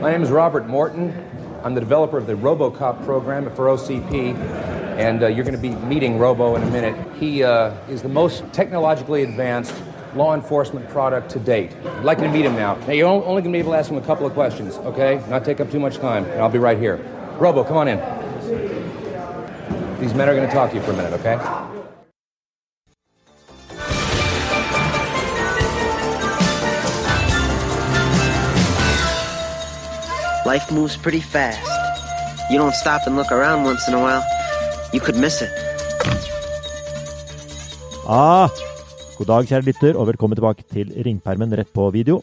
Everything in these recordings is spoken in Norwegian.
My name is Robert Morton. I'm the developer of the RoboCop program for OCP, and uh, you're going to be meeting Robo in a minute. He uh, is the most technologically advanced law enforcement product to date. I'd like you to meet him now. Now, you're only going to be able to ask him a couple of questions, okay? Not take up too much time, and I'll be right here. Robo, come on in. These men are going to talk to you for a minute, okay? Life moves pretty fast. You don't stop and look around once in a while, you could miss it. Ah, god dag, kjære lytter, og velkommen tilbake til Ringpermen rett på video.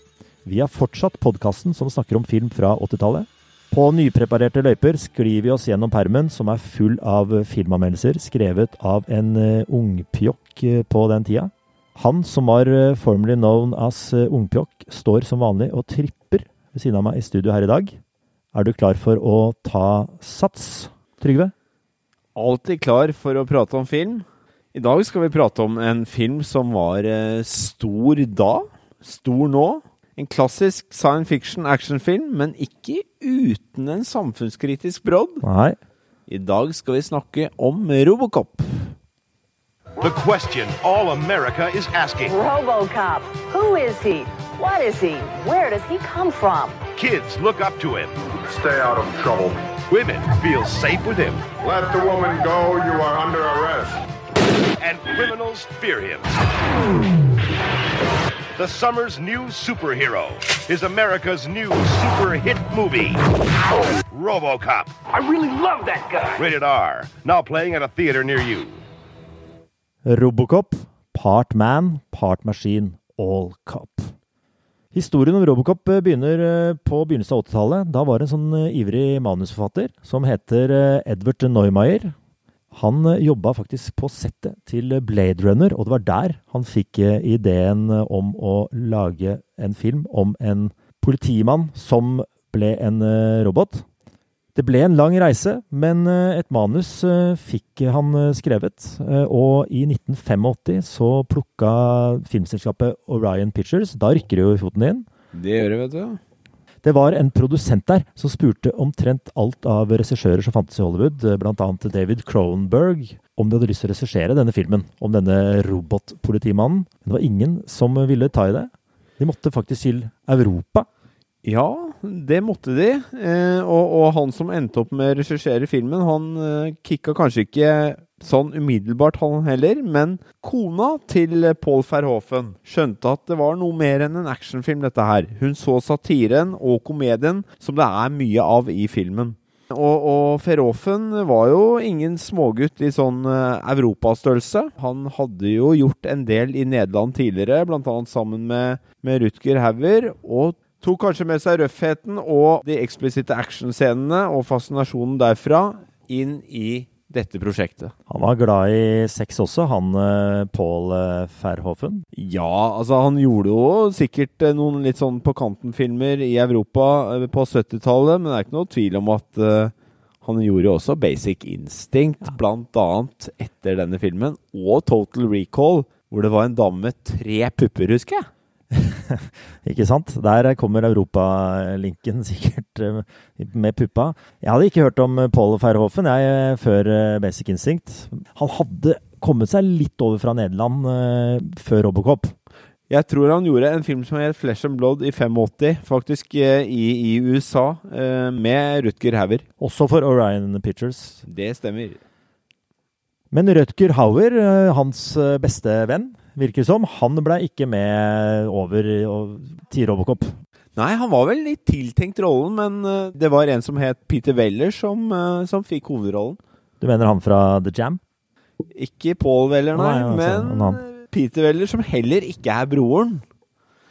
Vi har fortsatt podkasten som snakker om film fra 80-tallet. På nypreparerte løyper sklir vi oss gjennom permen, som er full av filmanmeldelser skrevet av en uh, ungpjokk uh, på den tida. Han som var uh, formally known as ungpjokk, står som vanlig og tripper ved siden av meg i studio her i dag. Er du klar for å ta sats, Trygve? Alltid klar for å prate om film. I dag skal vi prate om en film som var eh, stor da, stor nå. En klassisk science fiction actionfilm, men ikke uten en samfunnskritisk brodd. Nei. I dag skal vi snakke om Robocop. The question all America is asking. Robocop. Who is he? What is he? Where does he come from? Kids look up to him. Stay out of trouble. Women feel safe with him. Let the woman go. You are under arrest. And criminals fear him. The summer's new superhero is America's new super hit movie, Robocop. I really love that guy. Rated R. Now playing at a theater near you. Robocop, part man, part machine, all cop. Historien om Robocop eh, begynner eh, på begynnelsen av 80-tallet. Da var det en sånn eh, ivrig manusforfatter som heter Edvard Neumeier. Han jobba faktisk på settet til Blade Runner, og det var der han fikk ideen om å lage en film om en politimann som ble en robot. Det ble en lang reise, men et manus fikk han skrevet. Og i 1985 så plukka filmselskapet Orion Pictures Da rykker det jo i foten din. Det gjør det, vet du. Det var en produsent der som spurte omtrent alt av regissører som fantes i Hollywood, bl.a. David Cronenberg, om de hadde lyst til å regissere denne filmen om denne robotpolitimannen. Men det var ingen som ville ta i det. De måtte faktisk til Europa. Ja, det måtte de. Eh, og, og, han som endte opp med å regissere filmen, han eh, kicka kanskje ikke sånn umiddelbart, han heller. Men kona til Paul Verhoeven skjønte at det var noe mer enn en actionfilm, dette her. Hun så satiren og komedien som det er mye av i filmen. Og, og Verhoeven var jo ingen smågutt i sånn uh, europastørrelse. Han hadde jo gjort en del i Nederland tidligere, bl.a. sammen med, med Rutger Hauer. og Tok kanskje med seg røffheten og de eksplisitte actionscenene og fascinasjonen derfra inn i dette prosjektet. Han var glad i sex også, han eh, Paul eh, Ja, altså han gjorde jo sikkert eh, noen litt sånn på kanten-filmer i Europa på 70-tallet, men det er ikke noe tvil om at uh, han gjorde jo også Basic Instinct, ja. blant annet etter denne filmen, og Total Recall, hvor det var en dame med tre pupper, husker jeg. ikke sant? Der kommer europalinken sikkert eh, med puppa. Jeg hadde ikke hørt om Paul Verhoeven jeg, eh, før eh, Basic Instinct. Han hadde kommet seg litt over fra Nederland før Robocop. Jeg tror han gjorde en film som het Flesh and Blood i 85, faktisk i, i USA, med Rutger Hauer. Også for Orion Pictures. Det stemmer. Men Rutger Hauer, hans beste venn, virker som. Han ble ikke med over til Robocop. Nei, han var vel litt tiltenkt rollen, men eh, det var en som het Peter Weller som, eh, som fikk hovedrollen. Du mener han fra The Jam? Ikke Paul Weller, nei, nei altså, men Peter Weller, som heller ikke er broren.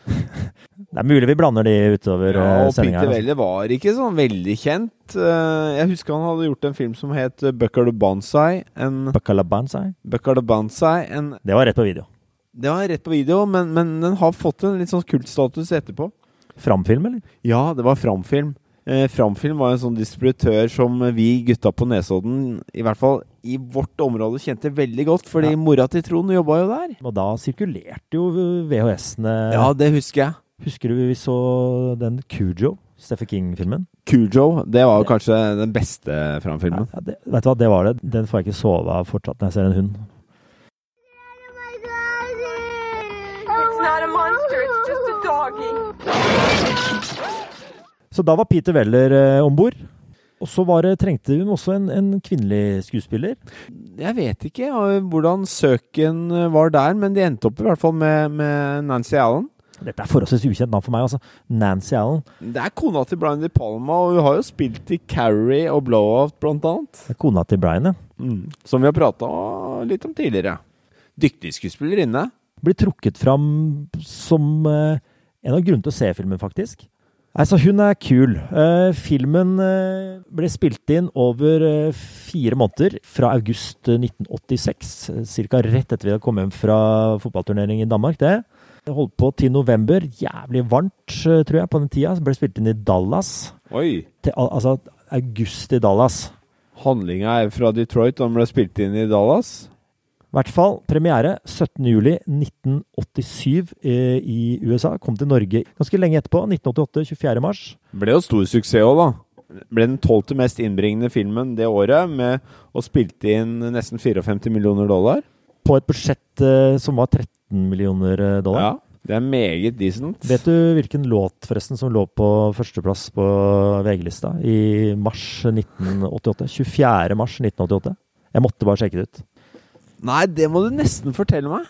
Det er mulig vi blander de utover ja, og sendinga. Peter Weller var ikke sånn veldig kjent. Jeg husker han hadde gjort en film som het Buckaroo Banzai. En Buckaroo Banzai? Buckaroo Banzai en, Det var rett på video. Det var rett på video, men, men, den har fått en litt sånn kultstatus etterpå. Framfilm, eller? Ja, det var Framfilm. Eh, Framfilm var en sånn distributør som vi gutta på Nesodden, i hvert fall i vårt område, kjente veldig godt. Fordi ja. mora til Trond jobba jo der. Og da sirkulerte jo VHS-ene Ja, det husker jeg. Husker du vi så den Cujo Steffe King-filmen. Cujo, det var jo kanskje den beste Framfilmen. Ja, det, vet du hva, det var det. Den får jeg ikke sove av fortsatt når jeg ser en hund. It's not a monster, it's just a doggy. Så da var Peter Weller eh, om bord. Og så var det, trengte hun også en, en kvinnelig skuespiller. Jeg vet ikke ja, hvordan søken var der, men de endte opp i hvert fall med, med Nancy Allen. Dette er forholdsvis ukjent navn for meg. altså. Nancy Allen. Det er kona til Brian De Palma, og hun har jo spilt i Carrie og Blowout, blant annet. Det er Kona til Brian, ja. Mm. Som vi har prata litt om tidligere. Dyktig skuespillerinne. Blir trukket fram som eh, en av grunnene til å se filmen, faktisk. Altså, hun er kul. Eh, filmen eh, ble spilt inn over fire måneder, fra august eh, 1986. Ca. rett etter vi hadde kommet hjem fra fotballturnering i Danmark. det. Det holdt på til november. Jævlig varmt, tror jeg, på den tida. Ble spilt inn i Dallas. Oi! Til, al- altså august i Dallas. Handlinga er fra Detroit, og den ble spilt inn i Dallas. I hvert fall premiere 17.07.1987 eh, i USA. Kom til Norge ganske lenge etterpå. 1988, 24. mars. Ble jo stor suksess òg, da. Ble den tolvte mest innbringende filmen det året, med å spilte inn nesten 54 millioner dollar. På et budsjett eh, som var 13 millioner eh, dollar. Ja, det er meget decent. Vet du hvilken låt forresten som lå på førsteplass på VG-lista i mars 1988? 24. mars 1988. Jeg måtte bare sjekke det ut. Nei, det må du nesten fortelle meg.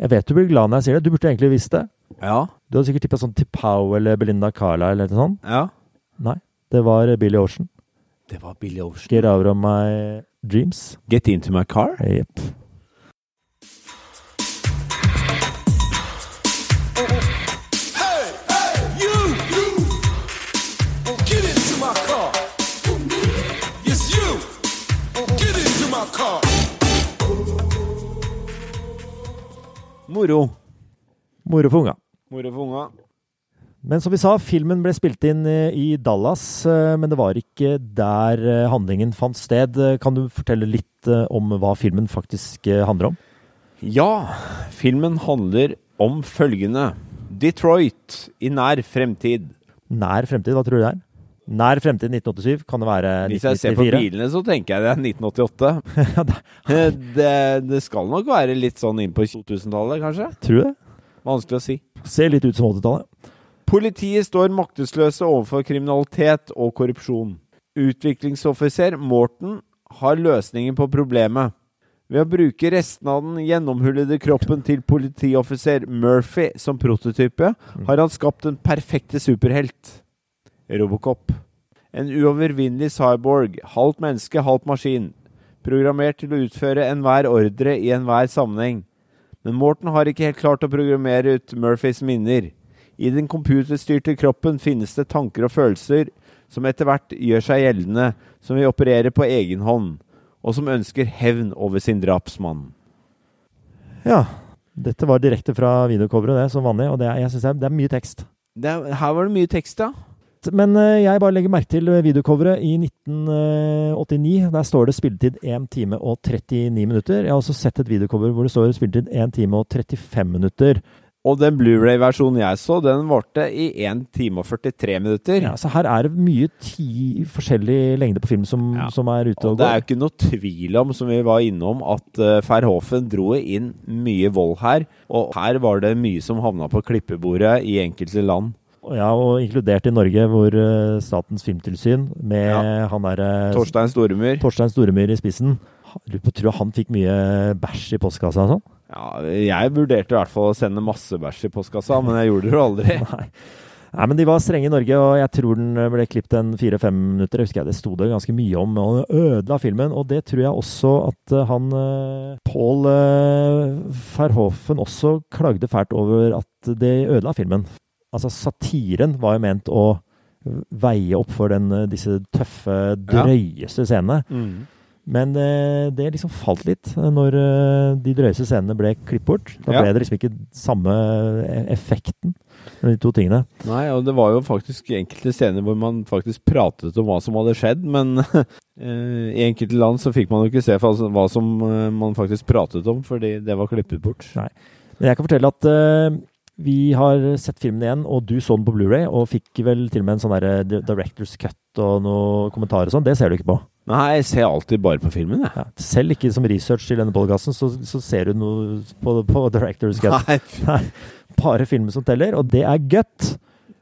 Jeg vet du blir glad når jeg sier det. Du burde egentlig visst det. Ja. Du hadde sikkert tippa sånn Tipau eller Belinda Carla eller noe sånt. ja. Nei, det var Billy Ocean. Det var Billy Ocean. Get out of my dreams. Get into my car. Jepp. Moro. Moro for unga. Moro for unga. Men som vi sa, filmen ble spilt inn eh, i Dallas, eh, men det var ikke der eh, handlingen fant sted. Kan du fortelle litt om hva filmen faktisk handler om? Ja, filmen handler om følgende. Detroit i nær fremtid. Nær fremtid, hva tror du det er? Nær fremtid 1987? Kan det være Hvis jeg ser på bilene, så tenker jeg det er 1988. Det- det, det skal nok være litt sånn inn på 2000-tallet, kanskje? Tror det? Vanskelig å si. Ser litt ut som 80-tallet. Politiet står maktesløse overfor kriminalitet og korrupsjon. Utviklingsoffiser Morten har løsningen på problemet. Ved å bruke restene av den gjennomhullede kroppen til politioffiser Murphy som prototype, har han skapt den perfekte superhelt. Robocop. En uovervinnelig cyborg, halvt menneske, halvt maskin. Programmert til å utføre enhver ordre i enhver sammenheng. Men Morten har ikke helt klart å programmere ut Murphys minner. I den computerstyrte kroppen finnes det tanker og følelser som etter hvert gjør seg gjeldende, som vil operere på egen hånd, og som ønsker hevn over sin drapsmann. Ja. Dette var direkte fra videocoveret, det, som vanlig. Og det, er- jeg synes det, er, det er mye tekst. Det er, her var det mye tekst, da. Men eh, jeg bare legger merke til videocoveret i 1989. Der står det spilletid 1 time og 39 minutter. Jeg har også sett et videocover hvor det står spilletid 1 time og 35 minutter. Og den Blu-ray-versjonen jeg så, den varte i 1 time og 43 minutter. Ja, så her er det mye ti forskjellig lengde på film som, Ja. som er ute Og og det er jo ikke noe tvil om, som vi var innom, at uh, Verhoeven dro inn mye vold her. Og her var det mye som havna på klippebordet i enkelte land. Ja, og inkludert i Norge, hvor eh, Statens filmtilsyn med Ja. han derre Torstein Storemyr. Torstein Storemyr i spissen Lurer på, tror han fikk mye bæsj i postkassa og sånn? Ja, jeg vurderte i hvert fall å sende masse bæsj i postkassa, men jeg gjorde det jo aldri. Nei. Nei, men de var strenge i Norge, og jeg tror den ble klippet en fire-fem minutter. Jeg husker jeg, Det sto det ganske mye om, og den ødela filmen. Og det tror jeg også at eh, han eh, Paul Verhoffen også klagde fælt over at det ødela filmen. Altså, satiren var jo ment å veie opp for den, eh, disse tøffe, drøyeste scenene. Mm. Men eh, det liksom falt litt eh, når eh, de drøyeste scenene ble klippet bort. Da Ja. ble det liksom ikke samme e- effekten med de to tingene. Nei, og det var jo faktisk enkelte scener hvor man faktisk pratet om hva som hadde skjedd, men eh, i enkelte land så fikk man jo ikke se hva som- hva som eh, man faktisk pratet om, fordi det var klippet bort. Nei. Men jeg kan fortelle at eh, Vi har sett filmen igjen, og du så den på Blu-ray og fikk vel til og med en sånn director's cut og noen kommentarer og sånn. Det ser du ikke på. Nei, jeg ser alltid bare på filmen, jeg. Ja, selv ikke som research til denne podkasten, så, så ser du noe på, på director's cut. Nei, Nei, bare filmen som teller, og det er gut.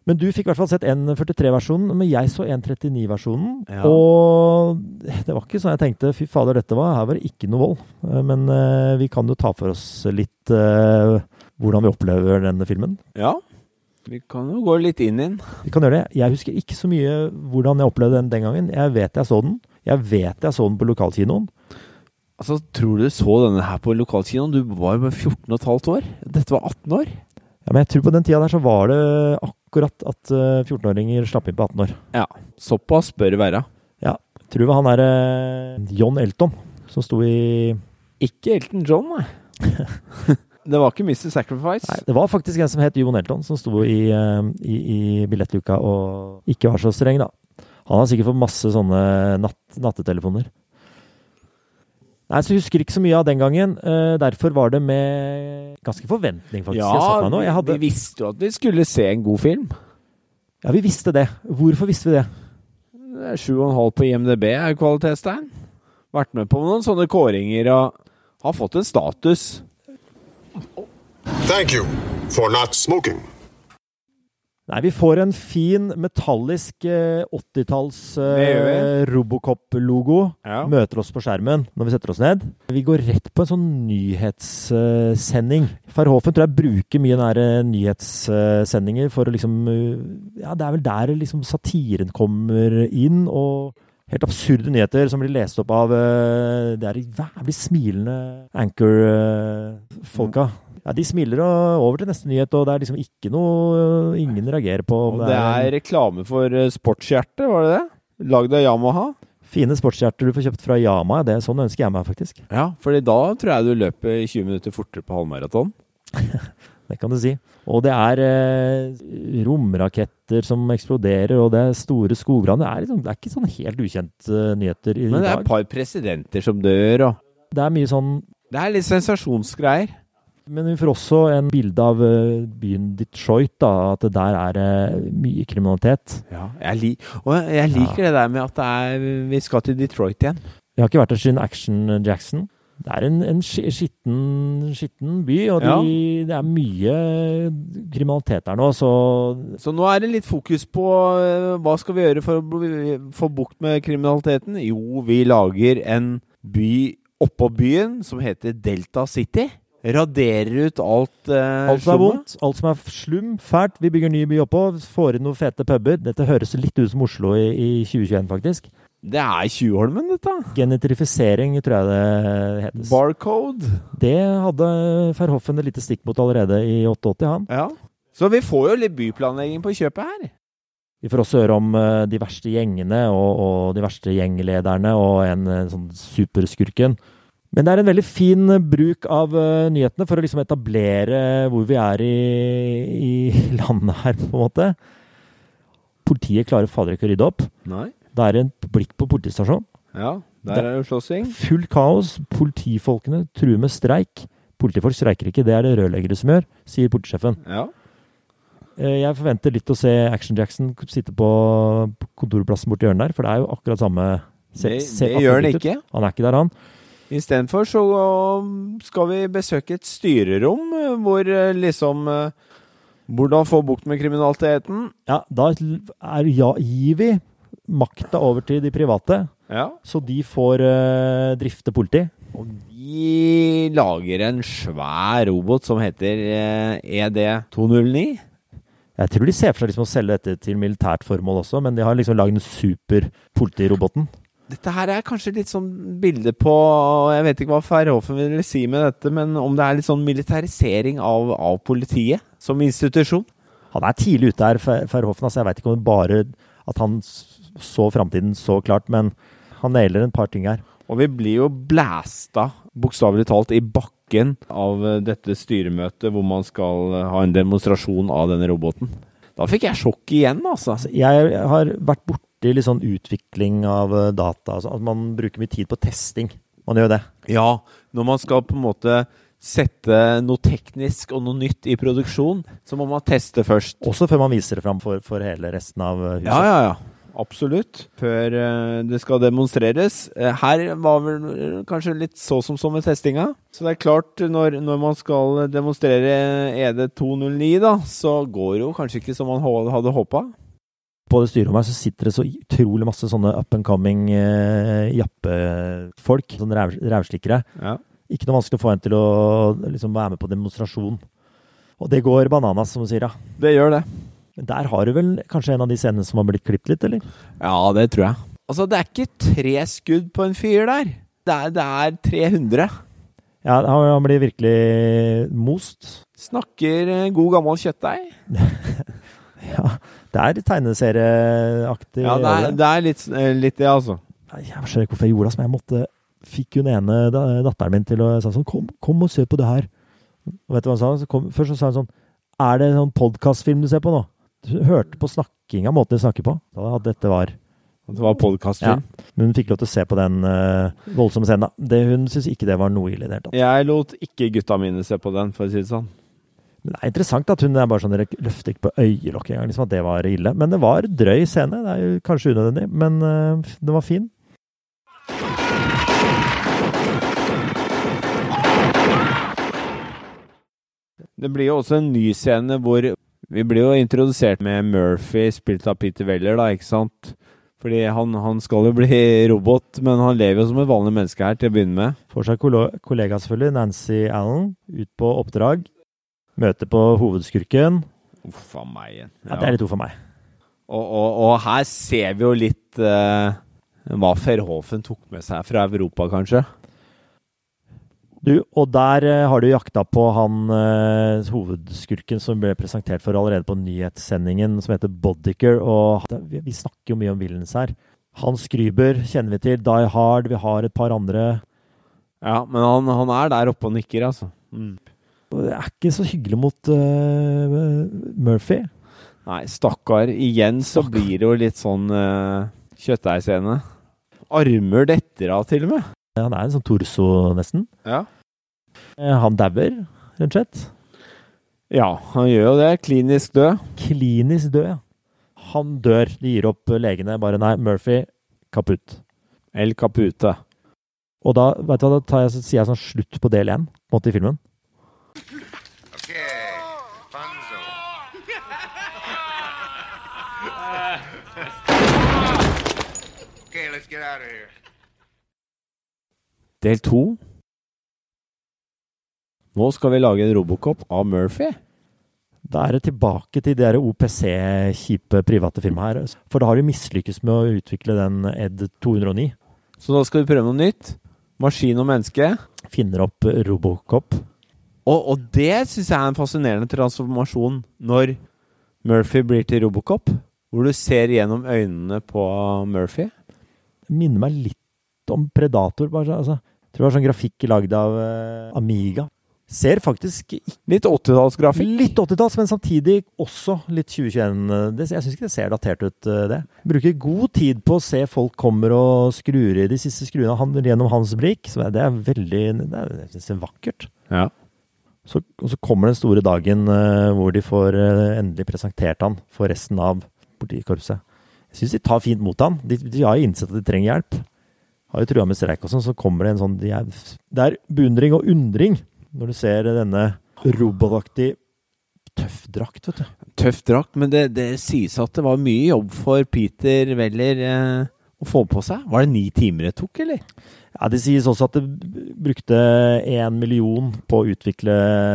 Men du fikk i hvert fall sett 1.43-versjonen, men jeg så 1.39-versjonen. Ja. Og det var ikke sånn jeg tenkte fy fader, dette var, her var det ikke noe vold. Eh, Men uh, vi kan jo ta for oss litt eh, hvordan vi opplever denne filmen. Ja. Vi kan jo gå litt inn i den. Vi kan gjøre det. Jeg husker ikke så mye hvordan jeg opplevde den den gangen. Jeg vet jeg så den. Jeg vet jeg så den på lokalkinoen. Altså, Tror du du så denne her på lokalkinoen? Du var jo bare 14 15 år. Dette var 18 år. Ja, men jeg tror på den tida der så var det akkurat at eh, 14-åringer slapp inn på 18 år. Ja, såpass bør det være. Ja, tror det var han er eh, John Elton som sto i Ikke Elton John, nei. det var ikke Mr. Sacrifice. Nei, det var faktisk en som het Jon Elton, som sto i, eh, i, i billettluka og ikke var så streng, da. Han har sikkert fått masse sånne natt, nattetelefoner. Nei, så husker ikke så mye av den gangen. eh, derfor var det med ganske forventning, faktisk. Ja. Jeg hadde, vi visste jo at vi skulle se en god film. ja, vi visste det. Hvorfor visste vi det? Det er 7,5 på IMDb er jo kvalitetstegn. Vært med på noen sånne kåringer og har fått en status. Thank you for not smoking. Nei, vi får en fin metallisk eh, 80-talls Det eh, Robocop-logo. Ja. Møter oss på skjermen når vi setter oss ned. Vi går rett på en sånn nyhetssending. Verhoeven tror jeg bruker mye nære nyhetssendinger for å liksom eh, Ja, det er vel der liksom satiren kommer inn, og helt absurde nyheter som blir lest opp av uh, Det er de jævlig smilende anchor-folka. Ja, De smiler og over til neste nyhet, og det er liksom ikke noe Ingen reagerer på om det er reklame for eh, sportshjerte, var det det? Lagd av Yamaha. fine sportshjerter du får kjøpt fra Yama. Det er sånn ønsker jeg meg, faktisk. Ja, fordi da tror jeg du løper 20 minutter fortere på halvmaraton. Det kan du si. Og det er eh, romraketter som eksploderer, og det er store skogbranner. Det liksom, det er ikke sånn helt ukjente uh, nyheter i, dag. Men det er et par presidenter som dør, og Det er mye sånn Det er litt sensasjonsgreier. Men vi får også en bilde av uh, byen Detroit, da, at det der er uh, mye kriminalitet. Ja, jeg, li og jeg liker det der med at det er, vi skal til Detroit igjen. Jeg har ikke vært der siden Action Jackson. Det er en, en skitten, skitten by, og de, det er mye kriminalitet der nå, så Så nå er det litt fokus på eh, hva skal vi gjøre for å få bukt med kriminaliteten? Jo, vi lager en by oppå byen som heter Delta City. Raderer ut alt eh, alt som er vondt, alt som er slum, fælt. Vi bygger ny by oppå, får inn noen fete puber. Dette høres litt ut som Oslo i, i 2021, faktisk. Det er Tjuvholmen, dette. Genitrifisering, tror jeg det heter. Barcode. Det hadde Verhoffen et lite stikk mot allerede i 88, han. Ja. Så vi får jo litt byplanlegging på kjøpet her. Vi får også høre om eh, de verste gjengene og, og de verste gjenglederne og en eh, sånn superskurken. Men det er en veldig fin bruk av eh, nyhetene for å liksom etablere hvor vi er i, i landet her, på en måte. Politiet klarer fader ikke å rydde opp. Nei. Det er en blikk på politistasjon. Ja, der er det slåssing. Full kaos. Politifolkene truer med streik. Politifolk streiker ikke, det er det rørleggere som gjør, sier politisjefen. Ja. Eh, Jeg forventer litt å se Action Jackson sitte på kontorplassen borti hjørnet der, for det er jo akkurat samme se- Det, se det gjør han ut. ikke. Han er ikke der, han. Istedenfor så um, skal vi besøke et styrerom uh, hvor uh, liksom Hvordan få bukt med kriminaliteten. Ja, da er, ja, gir vi makta over til de private, Ja. så de får uh, drifte politi. Og de lager en svær robot som heter uh, ED209. Jeg tror de ser for seg liksom å selge dette til militært formål også, men de har liksom lagd den super-politiroboten. Dette her er kanskje litt sånn bilde på Jeg vet ikke hva Ferhofen vil si med dette, men om det er litt sånn militarisering av, av politiet som institusjon? Han er tidlig ute her, Ferhofen. Altså, jeg veit ikke om det bare at han så framtiden så klart, men han nailer en par ting her. Og vi blir jo blæsta, bokstavelig talt, i bakken av eh, dette styremøtet hvor man skal eh, ha en demonstrasjon av denne roboten. Da fikk jeg sjokk igjen, altså. Altså, jeg har vært borti litt sånn utvikling av eh, data. Altså, at man bruker mye tid på testing. Man gjør det. Ja, når man skal på en måte sette noe teknisk og noe nytt i produksjon, så må man teste først. Også før man viser det fram for, for hele resten av eh, huset. Ja, ja, ja. Absolutt. Før eh, det skal demonstreres. Eh, her var vel kanskje litt så som så med testinga. Så det er klart, når, når man skal demonstrere E ED209, da, så går det jo kanskje ikke som man hadde håpa. På det styrerommet her så sitter det så utrolig masse sånne up and coming eh, jappefolk. Sånne ræv, rævslikkere. Ja. Ikke noe vanskelig å få en til å liksom, være med på demonstrasjon. Og det går bananas, som du sier, ja. Det gjør det. Men der har du vel kanskje en av de scenene som har blitt klippet litt, eller? Ja, det tror jeg. Altså, det er ikke tre skudd på en fyr der. Det er, det er 300. Ja, han blir virkelig most. Snakker eh, god gammel kjøttdeig. Ja, det er tegneserieaktig. Ja, det er, det er litt, eh, litt det, altså. Jeg skjønner ikke hvorfor jeg gjorde det, men jeg måtte Fikk hun ene datteren min til å sa sånn kom, 'Kom og se på det her'. Og vet du hva han sa? Så kom, først så sa han sånn 'Er det sånn podkastfilm du ser på nå?' Du hørte på snakkinga, måten de snakker på. Da at dette var det var podkastfilm. Men hun fikk lov til å se på den uh, voldsomme scenen. Det, hun syntes ikke det var noe ille i det hele tatt. Jeg lot ikke gutta mine se på den, for å si det sånn. Men det er interessant at hun er bare sånn løfter ikke på øyelokket engang. Liksom at det var ille. Men det var drøy scene. Det er jo kanskje unødvendig, men uh, den var fin. Det blir jo også en ny scene hvor vi blir jo introdusert med Murphy, spilt av Peter Weller, da, ikke sant? Fordi han, han skal jo bli robot, men han lever jo som et vanlig menneske her til å begynne med. Får seg kollega, selvfølgelig, Nancy Allen, ut på oppdrag. Møte på hovedskurken. Uff a meg igjen. Ja, Det er litt uff for meg. Og, og, og her ser vi jo litt uh, hva Ferhofen tok med seg fra Europa, kanskje. Du, og der eh, har du jakta på han uh, hovedskurken som ble presentert for allerede på nyhetssendingen, som heter Bodicker. Og vi, vi snakker jo mye om villains her. Hans Skryber kjenner vi til. Die Hard. Vi har et par andre. Ja, men han, han er der oppe og nikker, altså. Mm. Det er ikke så hyggelig mot uh, Murphy. Nei, stakkar. Igjen så Stakkar. blir det jo litt sånn uh, kjøttdeigscene. Armer detter av, til og med. Han er en sånn torso, nesten. Ja. Eh, Han dauer, rett og slett. Ja, han gjør jo det. Klinisk død. Klinisk død, ja. Han dør. De gir opp legene. Bare nei, Murphy, kaputt. El Capute. Og da, vet du hva, da tar jeg, så sier jeg sånn slutt på del én, på en måte, i filmen. Okay, let's get out of here. Del to. Nå skal vi lage en Robocop av Murphy. Da er det tilbake til det OPC-kjipe private firmaet her. For da har de mislykkes med å utvikle den ED 209. Så da skal vi prøve noe nytt. Maskin og menneske. Finner opp Robocop. Og, og det syns jeg er en fascinerende transformasjon når Murphy blir til Robocop. Hvor du ser gjennom øynene på Murphy. Minner meg litt om Predator. Bare, så- altså. Tror det var sånn grafikk lagd av uh, Amiga. Ser faktisk Litt 80-tallsgrafikk. Litt 80-talls, men samtidig også litt 2021. Det, jeg syns ikke det ser datert ut, eh, det. Bruker god tid på å se folk kommer og skrur i de siste skruene han, gjennom hans blikk. Så det er veldig det er, jeg det er vakkert. Ja. Så, og så kommer den store dagen uh, hvor de får uh, endelig presentert han for resten av politikorpset. Jeg syns de tar fint mot han. De, de har jo innsett at de trenger hjelp. Har jo trua med streik og sånn, så kommer det en sånn de er, Det er beundring og undring når du ser denne robotaktig tøff drakt, vet du. Tøff drakt, men det, det sies at det var mye jobb for Peter Weller eh, å få på seg. Var det ni timer det tok, eller? Ja, Det sies også at det brukte én million på å utvikle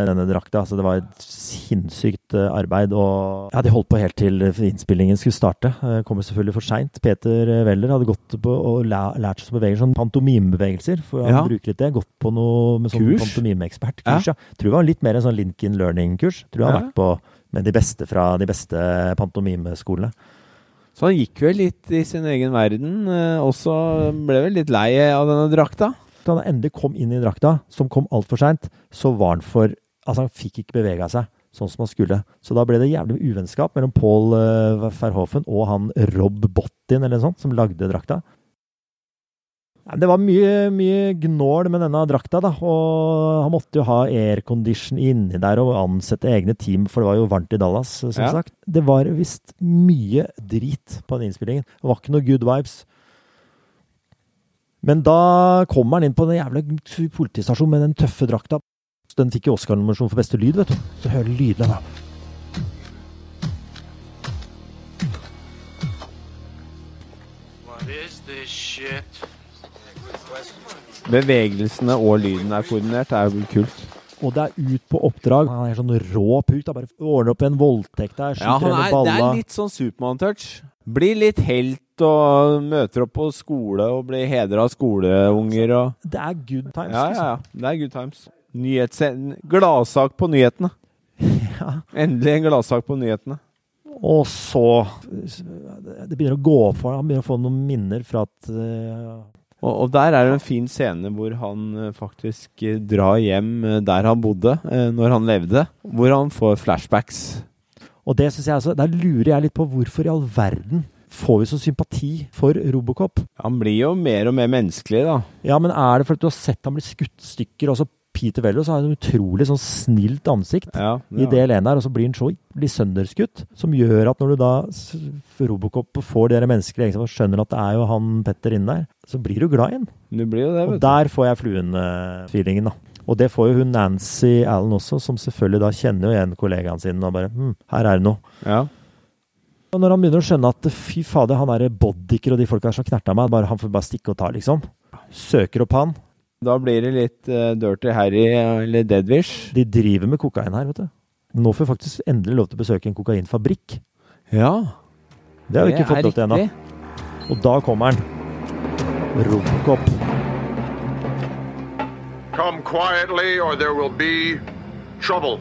denne drakta. Så det var et sinnssykt eh, arbeid. Og ja, de holdt på helt til innspillingen skulle starte. Det Kommer selvfølgelig for seint. Peter Weller hadde gått på og lært seg å bevege sånn pantomimebevegelser. For han Ja. bruker litt det. Gått på noe med sånn Kurs? pantomimeekspertkurs. Ja. Tror det var litt mer en sånn Lincoln Learning-kurs. Tror jeg han har vært på med de beste fra de beste pantomimeskolene. Så han gikk vel litt i sin egen verden, eh, og så ble vel litt lei av denne drakta. Da han endelig kom inn i drakta, som kom altfor seint, så var han for Altså, han fikk ikke bevega seg sånn som han skulle. Så da ble det jævlig uvennskap mellom Paul uh, Verhoeven og han Rob Bottin, eller noe sånt, som lagde drakta. Det var mye, mye gnål med denne drakta, da. Og han måtte jo ha aircondition inni der og ansette egne team, for det var jo varmt i Dallas, som Ja. sagt. Det var visst mye drit på den innspillingen. Det var ikke noe good vibes. Men da kommer han inn på den jævla politistasjonen med den tøffe drakta. Den fikk jo Oscar-nominasjon for beste lyd, vet du. Så hører du lydene, da. What is this shit? Bevegelsene og lyden er koordinert. Det er jo kult. Og det er ut på oppdrag. Han er sånn rå put. da, Bare ordner opp en voldtekt der. Ja, han er, det er litt sånn Supermann-touch. Blir litt helt og møter opp på skole og blir hedra av skoleunger og Det er good times. Ja, ja, ja. Det er good times. Nyhets... Gladsak på nyhetene. Ja. Endelig en gladsak på nyhetene. Og så Det begynner å gå opp for ham. Han begynner å få noen minner fra at eh, Og, og der er det en fin scene hvor han eh, faktisk eh, drar hjem eh, der han bodde når han levde. Hvor han får flashbacks. Og det synes jeg altså Der lurer jeg litt på hvorfor i all verden får vi så sympati for Robocop? Han blir jo mer og mer menneskelig, da. Ja, men er det fordi du har sett ham bli skutt stykker? Også Peter Wellos har et utrolig sånn snilt ansikt Ja, i del 1 her, og så blir han så blir sønderskutt, som gjør at når du da Robocop får de der menneskelige og skjønner at det er jo han Petter inne der, så blir du glad i han. Det, Og der får jeg fluen-feelingen, da. Og det får jo hun Nancy Allen også, som selvfølgelig da kjenner jo igjen kollegaen sin og bare hm, her er det noe. Ja. Og når han begynner å skjønne at fy fader, han er bodyker og de folka som knerta meg, bare han får bare stikke og ta, liksom. Søker opp han. Da blir det litt uh, Dirty Harry eller Deadwish. De driver med kokain her, vet du. Nå får vi faktisk endelig lov til å besøke en kokainfabrikk. Ja. Det har vi ikke fått lov til ennå. Og da kommer han. Robocop. Come quietly, or there will be trouble.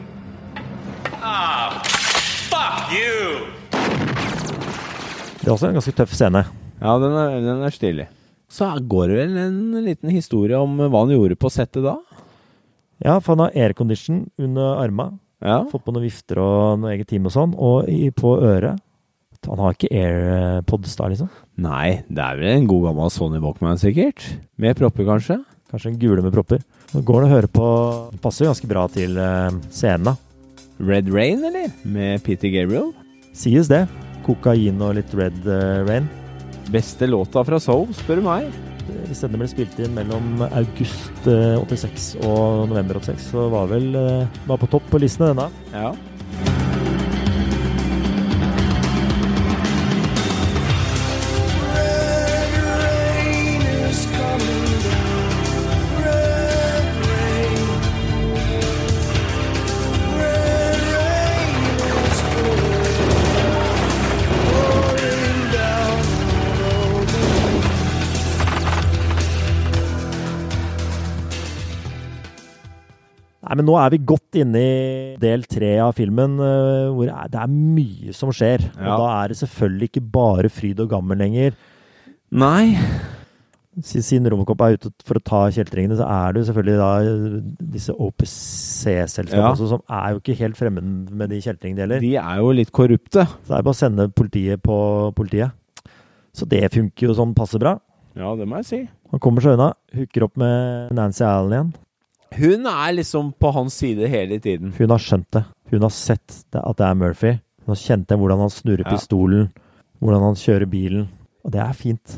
Det er også en ganske tøff scene. Ja, den er, den er stilig. Så går det vel en liten historie om hva han gjorde på settet da? Ja, for han har aircondition under arma. Ja. Fått på noen vifter og noe eget team og sånn. Og i, på øret. Han har ikke AirPods da, liksom. Nei, det er vel en god gammel Sony Walkman sikkert. Med propper, kanskje? Kanskje en gule med propper. Nå går det å høre på Passer jo ganske bra til eh, scenen, da. Red Rain, eller? Med Peter Gabriel. Sies det. Kokain og litt Red eh, Rain. Beste låta fra Soul, spør du meg. Hvis denne ble spilt inn mellom august eh, 86 og november 86, så var vel eh, var på topp på listene denne. Ja. Nei, men nå er vi godt inne i del tre av filmen, eh, hvor det er- mye som skjer. Ja. Og da er det selvfølgelig ikke bare fryd og gammen lenger. Nei. Siden Romokopp er ute for å ta kjeltringene, så er det jo selvfølgelig da eh, disse OPC-selskapene Ja. også, som er jo ikke helt fremmed med de kjeltringene det gjelder. De er jo litt korrupte. Så det er bare å sende politiet på politiet. Så det funker jo sånn passe bra. Ja, det må jeg si. Han kommer seg unna, hooker opp med Nancy Allen igjen. Hun er liksom på hans side hele tiden. Hun har skjønt det. Hun har sett det, at det er Murphy. Hun har kjent det, hvordan han snurrer Ja. pistolen, hvordan han kjører bilen. Og det er fint.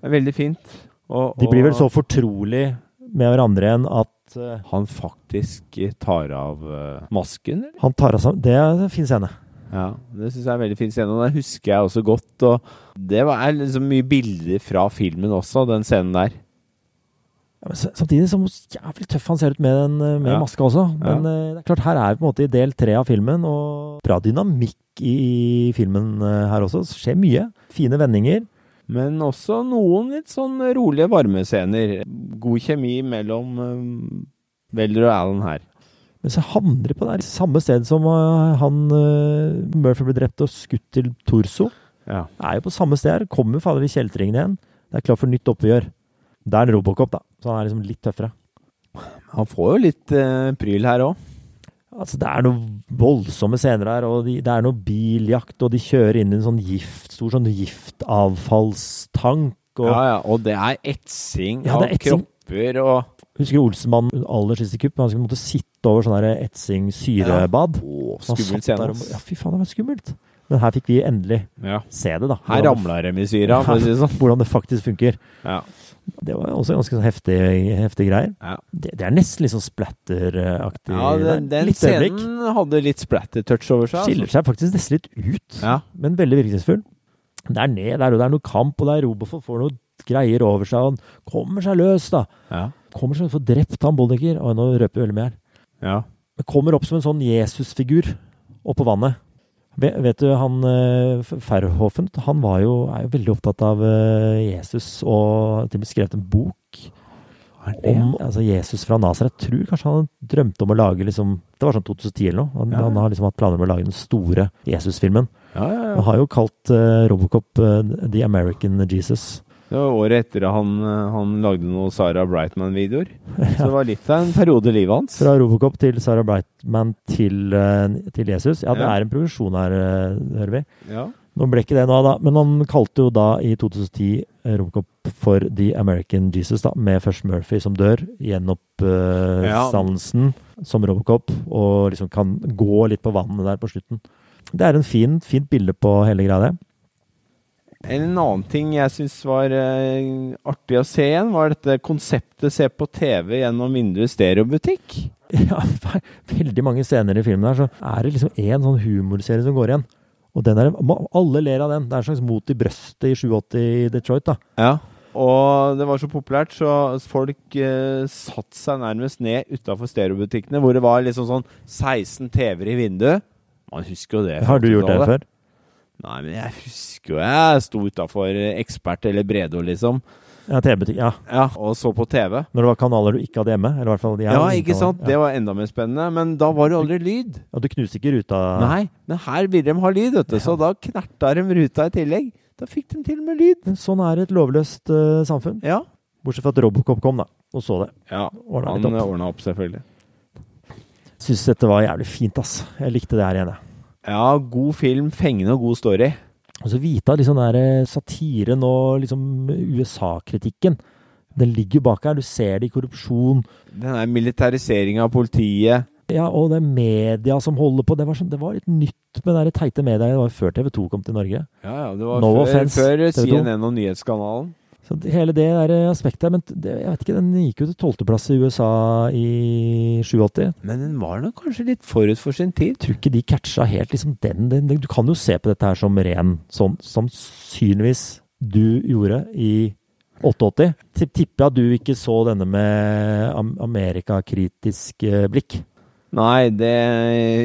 Det er veldig fint. Og, De blir vel så fortrolig med hverandre igjen at uh, han faktisk tar av uh, masken, eller? han tar av seg Det er en fin scene. Ja, det syns jeg er en veldig fin scene, og den husker jeg også godt. Og det var er liksom mye bilder fra filmen også, den scenen der. Ja, samtidig så jævlig tøff han ser ut med, den, eh, med Ja. maska også. Men eh, det er klart, her er vi på en måte i del tre av filmen, og bra dynamikk i, i filmen eh, her også. Det skjer mye. Fine vendinger. Men også noen litt sånn rolige varmescener. God kjemi mellom Weller og Alan her. Men så havner de på det samme sted som han Murphy ble drept og skutt til torso. Ja. er jo på samme sted her. Kommer fader i kjeltringen igjen. Det er klart for nytt oppgjør. Det er Robocop, da. Så han er liksom litt tøffere. Han får jo litt eh, pryl her òg. Altså, det er noen voldsomme scener her, og de, det er noe biljakt, og de kjører inn i en sånn gift, stor sånn giftavfallstank, og Ja, ja, og det er etsing Ja, det er av etsing. kropper og Husker du Olsenmann aller siste kupp? Han skulle måtte sitte over sånn der etsing syrebad. Å, skummelt scene. Ja, fy faen, det var skummelt. Men her fikk vi endelig Ja. se det, da. Her ramla de i syra, for å si det sånn. Hvordan det faktisk funker. Ja. Det var også ganske sånn heftige heftig greier. Ja. Det, det er nesten litt sånn splatter-aktig. Ja, den, den Litt øyeblikk. scenen hadde litt splatter-touch over seg. Skiller Altså. seg faktisk nesten litt ut, Ja. men veldig virkningsfull. Det er ned der, og det er noe kamp, og det er Robofot får noe greier over seg, og han kommer seg løs, da. Ja. Kommer seg får drept han Boldiker. Og nå røper vi veldig mye her. ja. Kommer opp som en sånn Jesus-figur oppå vannet. Vet, du, han eh, han var jo, er jo veldig opptatt av eh, Jesus, og til og med skrevet en bok om altså Jesus fra Nazaret. Jeg tror kanskje han drømte om å lage liksom Det var sånn 2010 eller noe. Han, Ja. han har liksom hatt planer om å lage den store Jesus-filmen. Ja, ja, Han har jo kalt uh, Robocop uh, The American Jesus. Det var året etter at han, eh, han lagde noen Sarah Brightman-videoer. Så det var litt av en periode i livet hans. Fra Robocop til Sarah Brightman til, eh, til Jesus. Ja, det Ja. er en progresjon her, eh, hører vi. Ja. Nå ble ikke det nå, da, men han kalte jo da i 2010 Robocop for The American Jesus, da, med først Murphy som dør, gjenoppstandelsen som Robocop, og liksom kan gå litt på vannet der på slutten. Det er en fin, fint bilde på hele greia, det. En annen ting jeg syns var uh, artig å se igjen, var dette konseptet se på TV gjennom vinduet stereobutikk. Ja, veldig mange scener i filmen her, så er det liksom én sånn humorserie som går igjen. Og den er, alle ler av den. Det er en slags mot i brøstet i 87 i Detroit, da. Ja. Og det var så populært, så folk eh, satte seg nærmest ned utafor stereobutikkene, hvor det var liksom sånn 16 TV-er i vinduet. Man husker jo det. Har du gjort det 50-tallet. før? Nei, men jeg husker jo jeg sto utafor Ekspert eller Bredo, liksom. Ja, TV-butikk. Ja. Ja, Og så på TV. Når det var kanaler du ikke hadde hjemme? Eller i hvert fall de her Ja, ikke sant? Ja. Det var enda mer spennende. Men da var det aldri lyd. Ja, du knuste ikke ruta? Nei, men her ville de ha lyd, vet du. Så da knerta de ruta i tillegg. Da fikk de til og med lyd. Men sånn er et lovløst uh, samfunn. Ja. Bortsett fra at Robocop kom, da, og så det. ja Ordna han opp. ordna opp, selvfølgelig. Syns dette var jævlig fint, ass. Jeg likte det her igjen, jeg. Ja, god film, fengende og god story. Og så vite at liksom den eh, satiren og liksom USA-kritikken Den ligger bak her. Du ser det i korrupsjon. Den der militariseringa av politiet. Ja, og det er media som holder på. Det var, sånn, det var litt nytt med det teite media. Det var før TV 2 kom til Norge. Ja, ja, det var No før, før CNN og nyhetskanalen. Så hele det der eh, aspektet her, Men det, jeg vet ikke, den gikk jo til tolvteplass i USA i 87. Men den var nok kanskje litt forut for sin tid. tror ikke de catcha helt liksom den, den, den Du kan jo se på dette her som ren sånn sannsynligvis du gjorde i 88. Tipper jeg at du ikke så denne med amerikakritisk eh, blikk. Nei, det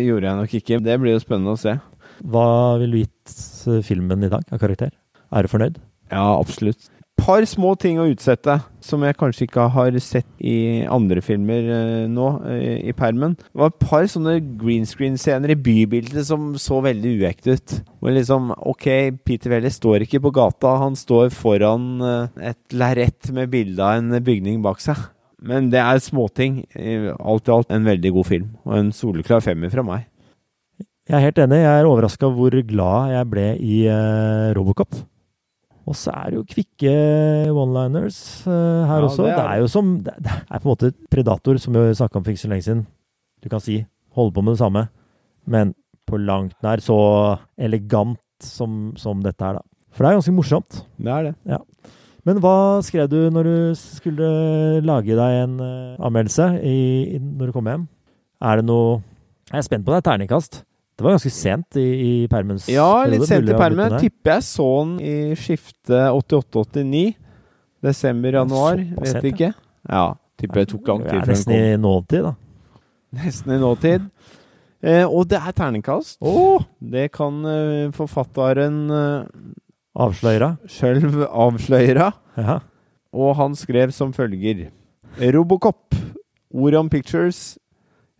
gjorde jeg nok ikke. Det blir jo spennende å se. Hva ville du gitt eh, filmen i dag av karakter? Er du fornøyd? Ja, absolutt. Par små ting å utsette som jeg kanskje ikke har sett i andre filmer eh, nå eh, i permen. Det var et par sånne green screen-scener i bybildet som så veldig uekte ut. Hvor liksom, ok, Peter Welly står ikke på gata, han står foran eh, et lerret med bilde av en bygning bak seg. Men det er småting. Alt i alt en veldig god film, og en soleklar femmer fra meg. Jeg er helt enig. Jeg er overraska hvor glad jeg ble i Robocop. Og så er det jo kvikke one-liners uh, her Ja, også. det Det er er, jo som Det er på en måte Predator, som vi snakka om for ikke så lenge siden. Du kan si holde på med det samme, men på langt nær så elegant som, som dette her, da. For det er ganske morsomt. Det er det. Men hva skrev du når du skulle lage deg en uh, anmeldelse i, i, når du kom hjem? Er det noe Jeg er spent på deg. Terningkast. Det var ganske sent i, i permens Ja, litt sent i permen. Tipper jeg så den i skiftet 88-89. Desember-januar. Vet sent, ikke. Ja, tipper det tok lang tid. tid er nesten i nåtid, da. Nesten i nåtid. Eh, og det er terningkast. Det kan eh, forfatteren eh, Avsløyra. sjøl avsløyra. Ja. Og han skrev som følger Robocop. Orion Pictures.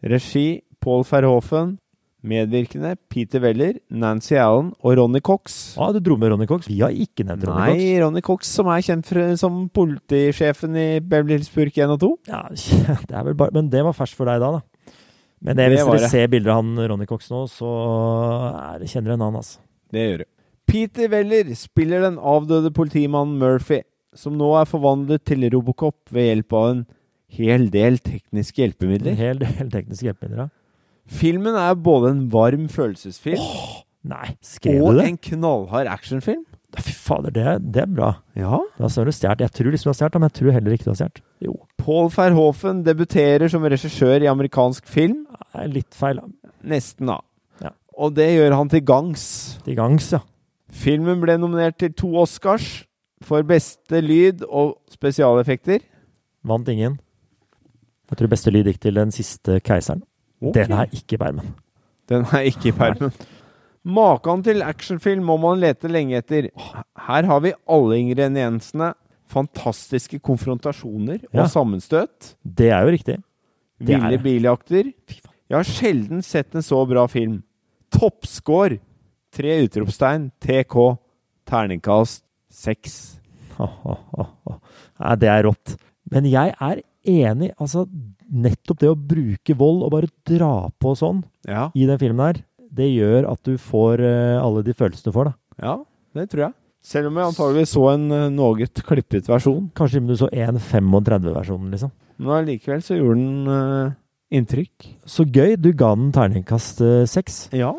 Regi Paul Verhoeven. Medvirkende Peter Weller, Nancy Allen og Ronny Cox. Ah, du dro med Ronny Cox. Vi har ikke nevnt Ronny Nei, Cox. Ronny Cox, som er kjent for, som politisjefen i Beverly Hills Burk 1 og 2. Ja, det er vel bare, men det var ferskt for deg da, da. Men det, Det hvis dere ser bilder av han Ronny Cox nå, så det, kjenner en annen, altså. Det gjør du. Peter Weller spiller den avdøde politimannen Murphy, som nå er forvandlet til Robocop ved hjelp av en hel del tekniske hjelpemidler. En hel del tekniske hjelpemidler. ja. Filmen er både en varm følelsesfilm Nei, skrev og du det? en knallhard actionfilm. Fy fader, det, det er bra. Ja. Da har du stjålet. Jeg tror liksom du har stjålet, men jeg tror heller ikke du har stjålet. Jo, Paul Verhoeven debuterer som regissør i amerikansk film. er litt feil. Nesten, da. Ja. Og det gjør han til gangs. Til gangs, ja. Filmen ble nominert til to Oscars for beste lyd og spesialeffekter. Vant ingen. Jeg tror beste lyd gikk til Den siste keiseren. Ok. Den er ikke i permen. Den er ikke i permen. Maken til actionfilm må man lete lenge etter. Her har vi alle ingrediensene. Fantastiske konfrontasjoner og Ja. sammenstøt. Det er jo riktig. Det Ville biljakter. Jeg har sjelden sett en så bra film. Toppscore! Tre utropstegn. TK. Terningkast seks. Det er rått. Men jeg er enig. Altså, nettopp det å bruke vold og bare dra på sånn Ja. i den filmen her, det gjør at du får eh, alle de følelsene du får, da. ja, det tror jeg. Selv om jeg antageligvis så en uh, noe klippet versjon. Kanskje om du så en 35-versjonen liksom. Men allikevel så gjorde den uh, inntrykk. Så gøy. Du ga den terningkast seks. Uh, Ja.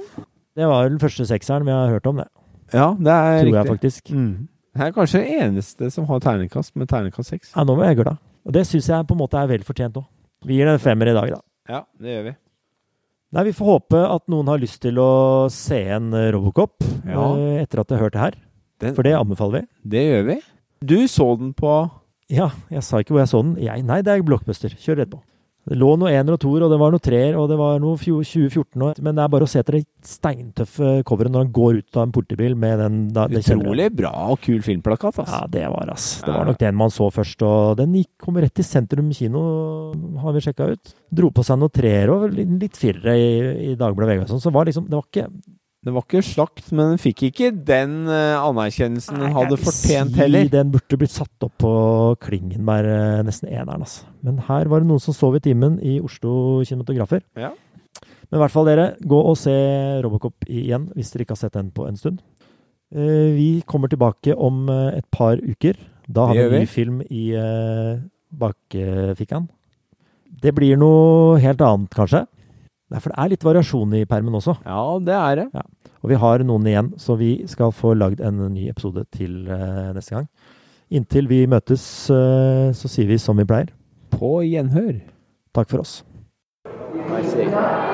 Det var den første sekseren vi har hørt om, det. Ja, det er Tror jeg faktisk. Mm. Det er kanskje det eneste som har terningkast med terningkast seks. Ja, nå ble jeg glad. Og det syns jeg på en måte er vel fortjent òg. Vi gir den femmer i dag, da. Ja, det gjør vi. Nei, Vi får håpe at noen har lyst til å se en Robocop Ja. eh, etter at de har hørt det her. Den, For det anbefaler vi. det gjør vi. Du så den på Ja, jeg sa ikke hvor jeg så den. Jeg, nei, det er Blockbuster. Kjør rett på. Det lå noe ener og toer, og det var noe treer, og det var noe 2014 òg. Men det er bare å se etter det steintøffe coveret når han går ut av en politibil med den da, utrolig bra og kul filmplakat. ass. Ja, det var ass. Det var nok den man så først. Og den gikk, kom rett i sentrum kino, har vi sjekka ut. Dro på seg noe treer og litt, firere i, i Dagbladet og sånn. Så var liksom, det var ikke Det var ikke slakt, men den fikk ikke den eh, anerkjennelsen den hadde fortjent si heller. Den burde blitt satt opp på Klingenberg, med nesten eneren. Altså. Men her var det noen som sov i timen i Oslo kinematografer. Ja. Men i hvert fall dere, gå og se Robocop igjen hvis dere ikke har sett den på en stund. Eh, Vi kommer tilbake om eh, et par uker. Da har vi en ny film i eh, bakfikkaen. Det blir noe helt annet, kanskje. Nei, for det er litt variasjon i permen også. Ja, det er det. Og vi har noen igjen, så vi skal få lagd en ny episode til uh, neste gang. Inntil vi møtes, uh, så sier vi som vi pleier. På gjenhør. Takk for oss. I see.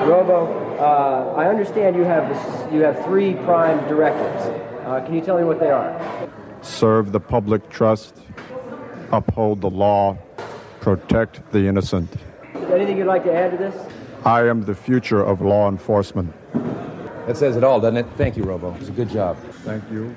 Robo, uh, I understand you have this, you have three prime directives. Uh, can you tell me what they are? Serve the public trust, uphold the law, protect the innocent. Anything you'd like to add to this? I am the future of law enforcement. That says it all, doesn't it? Thank you, Robo. It was a good job. Thank you.